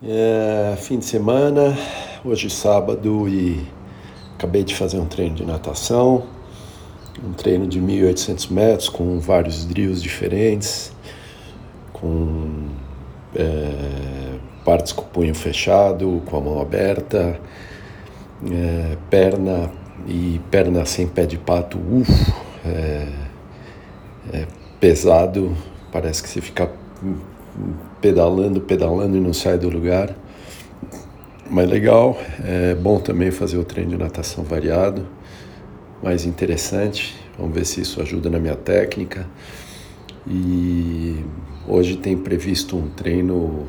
É, fim de semana, hoje sábado e acabei de fazer um treino de natação, um treino de 1.800 metros com vários drills diferentes, com é, partes com o punho fechado, com a mão aberta, é, perna e perna sem pé de pato, uf, é, é pesado, parece que você fica pedalando, pedalando e não sai do lugar. Mas legal, é bom também fazer o treino de natação variado, mais interessante. Vamos ver se isso ajuda na minha técnica. E hoje tem previsto um treino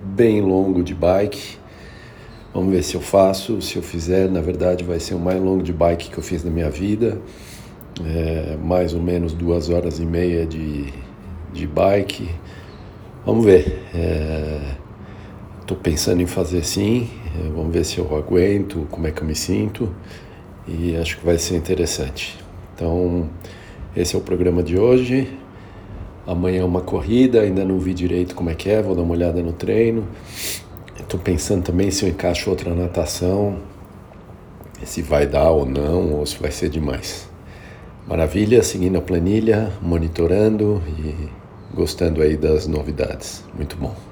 bem longo de bike. Vamos ver se eu faço. Se eu fizer, na verdade, vai ser o mais longo de bike que eu fiz na minha vida. É, mais ou menos duas horas e meia de, de bike. Vamos ver. Estou é, pensando em fazer sim. É, vamos ver se eu aguento, como é que eu me sinto. E acho que vai ser interessante. Então, esse é o programa de hoje. Amanhã é uma corrida, ainda não vi direito como é que é, vou dar uma olhada no treino. Estou pensando também se eu encaixo outra natação, se vai dar ou não, ou se vai ser demais. Maravilha, seguindo a planilha, monitorando e gostando aí das novidades. Muito bom.